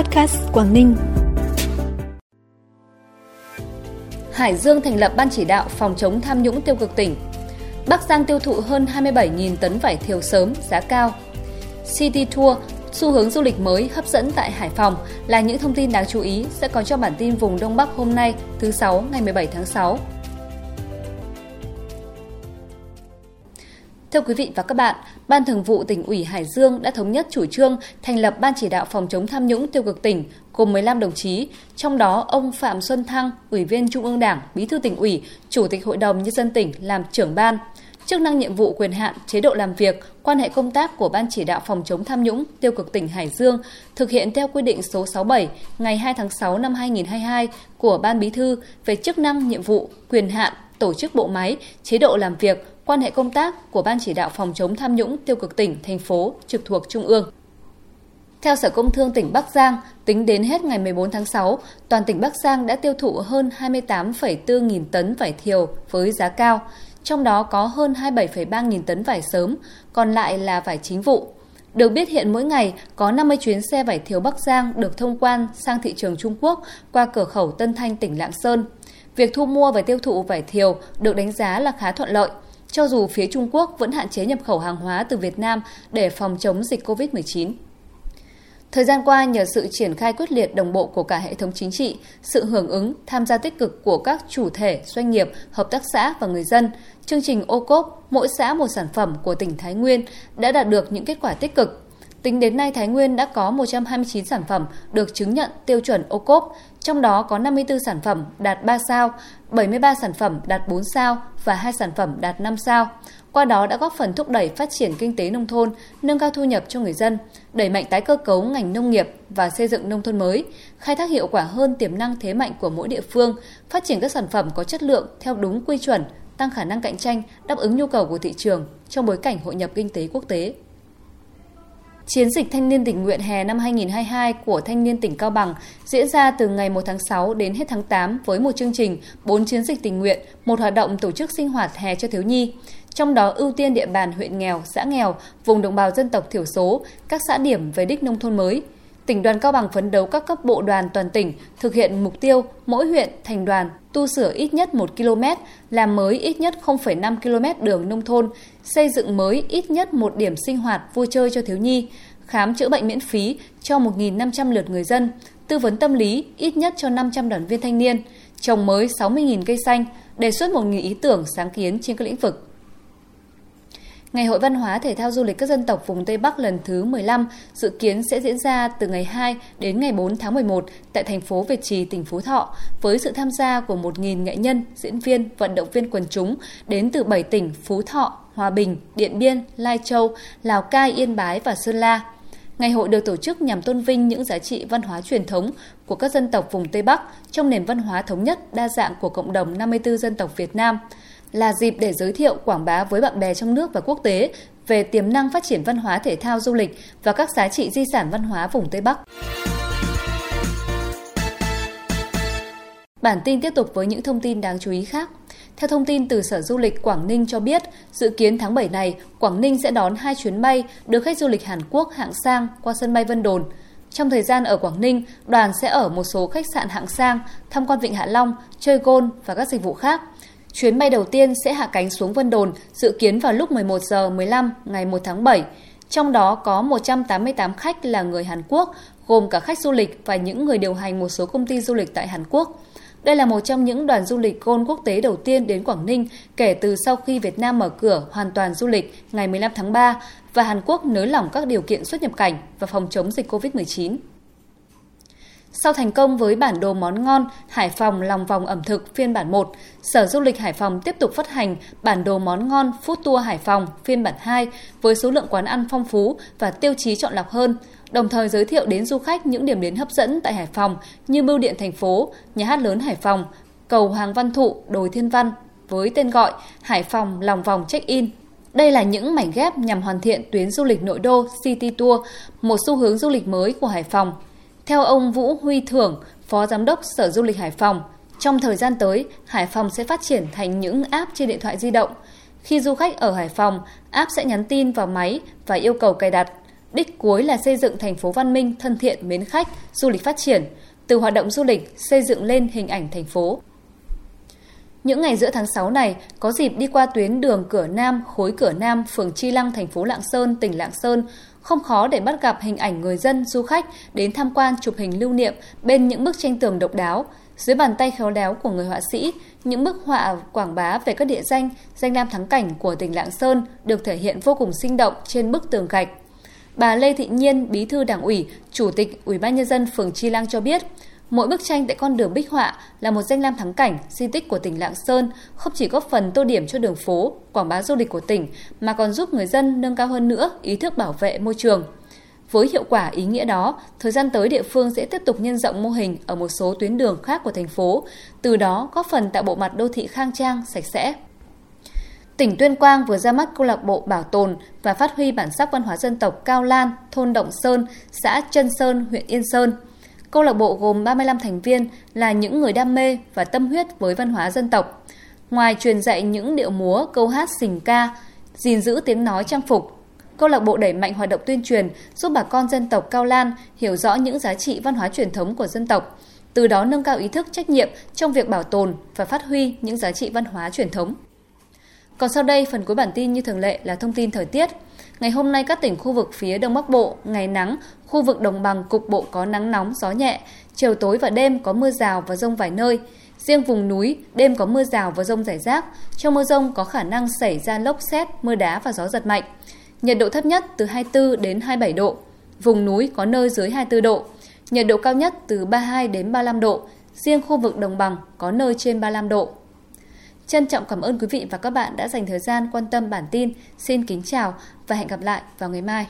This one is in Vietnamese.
Podcast Quảng Ninh. Hải Dương thành lập ban chỉ đạo phòng chống tham nhũng tiêu cực tỉnh. Bắc Giang tiêu thụ hơn 27.000 tấn vải thiều sớm, giá cao. City Tour, xu hướng du lịch mới hấp dẫn tại Hải Phòng là những thông tin đáng chú ý sẽ có trong bản tin vùng Đông Bắc hôm nay, thứ sáu ngày 17 tháng 6. Thưa quý vị và các bạn, Ban Thường vụ tỉnh ủy Hải Dương đã thống nhất chủ trương thành lập Ban chỉ đạo phòng chống tham nhũng tiêu cực tỉnh gồm 15 đồng chí, trong đó ông Phạm Xuân Thăng, Ủy viên Trung ương Đảng, Bí thư tỉnh ủy, Chủ tịch Hội đồng nhân dân tỉnh làm trưởng ban. Chức năng nhiệm vụ quyền hạn, chế độ làm việc, quan hệ công tác của Ban chỉ đạo phòng chống tham nhũng tiêu cực tỉnh Hải Dương thực hiện theo quy định số 67 ngày 2 tháng 6 năm 2022 của Ban Bí thư về chức năng nhiệm vụ, quyền hạn, tổ chức bộ máy, chế độ làm việc, quan hệ công tác của Ban chỉ đạo phòng chống tham nhũng tiêu cực tỉnh, thành phố trực thuộc Trung ương. Theo Sở Công Thương tỉnh Bắc Giang, tính đến hết ngày 14 tháng 6, toàn tỉnh Bắc Giang đã tiêu thụ hơn 28,4 nghìn tấn vải thiều với giá cao, trong đó có hơn 27,3 nghìn tấn vải sớm, còn lại là vải chính vụ. Được biết hiện mỗi ngày có 50 chuyến xe vải thiều Bắc Giang được thông quan sang thị trường Trung Quốc qua cửa khẩu Tân Thanh tỉnh Lạng Sơn. Việc thu mua và tiêu thụ vải thiều được đánh giá là khá thuận lợi, cho dù phía Trung Quốc vẫn hạn chế nhập khẩu hàng hóa từ Việt Nam để phòng chống dịch COVID-19. Thời gian qua, nhờ sự triển khai quyết liệt đồng bộ của cả hệ thống chính trị, sự hưởng ứng, tham gia tích cực của các chủ thể, doanh nghiệp, hợp tác xã và người dân, chương trình ô cốp mỗi xã một sản phẩm của tỉnh Thái Nguyên đã đạt được những kết quả tích cực. Tính đến nay, Thái Nguyên đã có 129 sản phẩm được chứng nhận tiêu chuẩn ô cốp, trong đó có 54 sản phẩm đạt 3 sao, 73 sản phẩm đạt 4 sao và 2 sản phẩm đạt 5 sao. Qua đó đã góp phần thúc đẩy phát triển kinh tế nông thôn, nâng cao thu nhập cho người dân, đẩy mạnh tái cơ cấu ngành nông nghiệp và xây dựng nông thôn mới, khai thác hiệu quả hơn tiềm năng thế mạnh của mỗi địa phương, phát triển các sản phẩm có chất lượng theo đúng quy chuẩn, tăng khả năng cạnh tranh, đáp ứng nhu cầu của thị trường trong bối cảnh hội nhập kinh tế quốc tế. Chiến dịch thanh niên tình nguyện hè năm 2022 của thanh niên tỉnh Cao Bằng diễn ra từ ngày 1 tháng 6 đến hết tháng 8 với một chương trình 4 chiến dịch tình nguyện, một hoạt động tổ chức sinh hoạt hè cho thiếu nhi. Trong đó ưu tiên địa bàn huyện nghèo, xã nghèo, vùng đồng bào dân tộc thiểu số, các xã điểm về đích nông thôn mới. Tỉnh đoàn Cao Bằng phấn đấu các cấp bộ đoàn toàn tỉnh thực hiện mục tiêu mỗi huyện, thành đoàn tu sửa ít nhất 1 km, làm mới ít nhất 0,5 km đường nông thôn, xây dựng mới ít nhất một điểm sinh hoạt vui chơi cho thiếu nhi, khám chữa bệnh miễn phí cho 1.500 lượt người dân, tư vấn tâm lý ít nhất cho 500 đoàn viên thanh niên, trồng mới 60.000 cây xanh, đề xuất 1.000 ý tưởng sáng kiến trên các lĩnh vực. Ngày hội văn hóa thể thao du lịch các dân tộc vùng Tây Bắc lần thứ 15 dự kiến sẽ diễn ra từ ngày 2 đến ngày 4 tháng 11 tại thành phố Việt Trì, tỉnh Phú Thọ với sự tham gia của 1.000 nghệ nhân, diễn viên, vận động viên quần chúng đến từ 7 tỉnh Phú Thọ, Hòa Bình, Điện Biên, Lai Châu, Lào Cai, Yên Bái và Sơn La. Ngày hội được tổ chức nhằm tôn vinh những giá trị văn hóa truyền thống của các dân tộc vùng Tây Bắc trong nền văn hóa thống nhất đa dạng của cộng đồng 54 dân tộc Việt Nam – là dịp để giới thiệu quảng bá với bạn bè trong nước và quốc tế về tiềm năng phát triển văn hóa thể thao du lịch và các giá trị di sản văn hóa vùng Tây Bắc. Bản tin tiếp tục với những thông tin đáng chú ý khác. Theo thông tin từ Sở Du lịch Quảng Ninh cho biết, dự kiến tháng 7 này, Quảng Ninh sẽ đón hai chuyến bay đưa khách du lịch Hàn Quốc hạng sang qua sân bay Vân Đồn. Trong thời gian ở Quảng Ninh, đoàn sẽ ở một số khách sạn hạng sang, tham quan Vịnh Hạ Long, chơi gôn và các dịch vụ khác. Chuyến bay đầu tiên sẽ hạ cánh xuống Vân Đồn dự kiến vào lúc 11 giờ 15 ngày 1 tháng 7. Trong đó có 188 khách là người Hàn Quốc, gồm cả khách du lịch và những người điều hành một số công ty du lịch tại Hàn Quốc. Đây là một trong những đoàn du lịch gôn quốc tế đầu tiên đến Quảng Ninh kể từ sau khi Việt Nam mở cửa hoàn toàn du lịch ngày 15 tháng 3 và Hàn Quốc nới lỏng các điều kiện xuất nhập cảnh và phòng chống dịch COVID-19. Sau thành công với bản đồ món ngon Hải Phòng lòng vòng ẩm thực phiên bản 1, Sở Du lịch Hải Phòng tiếp tục phát hành bản đồ món ngon Food Tour Hải Phòng phiên bản 2 với số lượng quán ăn phong phú và tiêu chí chọn lọc hơn, đồng thời giới thiệu đến du khách những điểm đến hấp dẫn tại Hải Phòng như Bưu điện thành phố, Nhà hát lớn Hải Phòng, cầu Hoàng Văn Thụ, Đồi Thiên Văn với tên gọi Hải Phòng lòng vòng check-in. Đây là những mảnh ghép nhằm hoàn thiện tuyến du lịch nội đô City Tour, một xu hướng du lịch mới của Hải Phòng theo ông Vũ Huy Thưởng, Phó Giám đốc Sở Du lịch Hải Phòng, trong thời gian tới, Hải Phòng sẽ phát triển thành những app trên điện thoại di động. Khi du khách ở Hải Phòng, app sẽ nhắn tin vào máy và yêu cầu cài đặt. Đích cuối là xây dựng thành phố văn minh, thân thiện, mến khách, du lịch phát triển, từ hoạt động du lịch xây dựng lên hình ảnh thành phố. Những ngày giữa tháng 6 này, có dịp đi qua tuyến đường Cửa Nam, khối Cửa Nam, phường Chi Lăng, thành phố Lạng Sơn, tỉnh Lạng Sơn, không khó để bắt gặp hình ảnh người dân, du khách đến tham quan chụp hình lưu niệm bên những bức tranh tường độc đáo. Dưới bàn tay khéo léo của người họa sĩ, những bức họa quảng bá về các địa danh, danh lam thắng cảnh của tỉnh Lạng Sơn được thể hiện vô cùng sinh động trên bức tường gạch. Bà Lê Thị Nhiên, Bí thư Đảng ủy, Chủ tịch Ủy ban nhân dân phường Chi Lăng cho biết, Mỗi bức tranh tại con đường Bích Họa là một danh lam thắng cảnh, di tích của tỉnh Lạng Sơn, không chỉ góp phần tô điểm cho đường phố, quảng bá du lịch của tỉnh, mà còn giúp người dân nâng cao hơn nữa ý thức bảo vệ môi trường. Với hiệu quả ý nghĩa đó, thời gian tới địa phương sẽ tiếp tục nhân rộng mô hình ở một số tuyến đường khác của thành phố, từ đó góp phần tạo bộ mặt đô thị khang trang, sạch sẽ. Tỉnh Tuyên Quang vừa ra mắt câu lạc bộ bảo tồn và phát huy bản sắc văn hóa dân tộc Cao Lan, thôn Động Sơn, xã Trân Sơn, huyện Yên Sơn – Câu lạc bộ gồm 35 thành viên là những người đam mê và tâm huyết với văn hóa dân tộc. Ngoài truyền dạy những điệu múa, câu hát sình ca, gìn giữ tiếng nói trang phục, câu lạc bộ đẩy mạnh hoạt động tuyên truyền giúp bà con dân tộc Cao Lan hiểu rõ những giá trị văn hóa truyền thống của dân tộc, từ đó nâng cao ý thức trách nhiệm trong việc bảo tồn và phát huy những giá trị văn hóa truyền thống. Còn sau đây, phần cuối bản tin như thường lệ là thông tin thời tiết. Ngày hôm nay các tỉnh khu vực phía Đông Bắc Bộ ngày nắng, khu vực đồng bằng cục bộ có nắng nóng, gió nhẹ, chiều tối và đêm có mưa rào và rông vài nơi. Riêng vùng núi, đêm có mưa rào và rông rải rác. Trong mưa rông có khả năng xảy ra lốc xét, mưa đá và gió giật mạnh. Nhiệt độ thấp nhất từ 24 đến 27 độ. Vùng núi có nơi dưới 24 độ. Nhiệt độ cao nhất từ 32 đến 35 độ. Riêng khu vực đồng bằng có nơi trên 35 độ. Trân trọng cảm ơn quý vị và các bạn đã dành thời gian quan tâm bản tin. Xin kính chào và hẹn gặp lại vào ngày mai.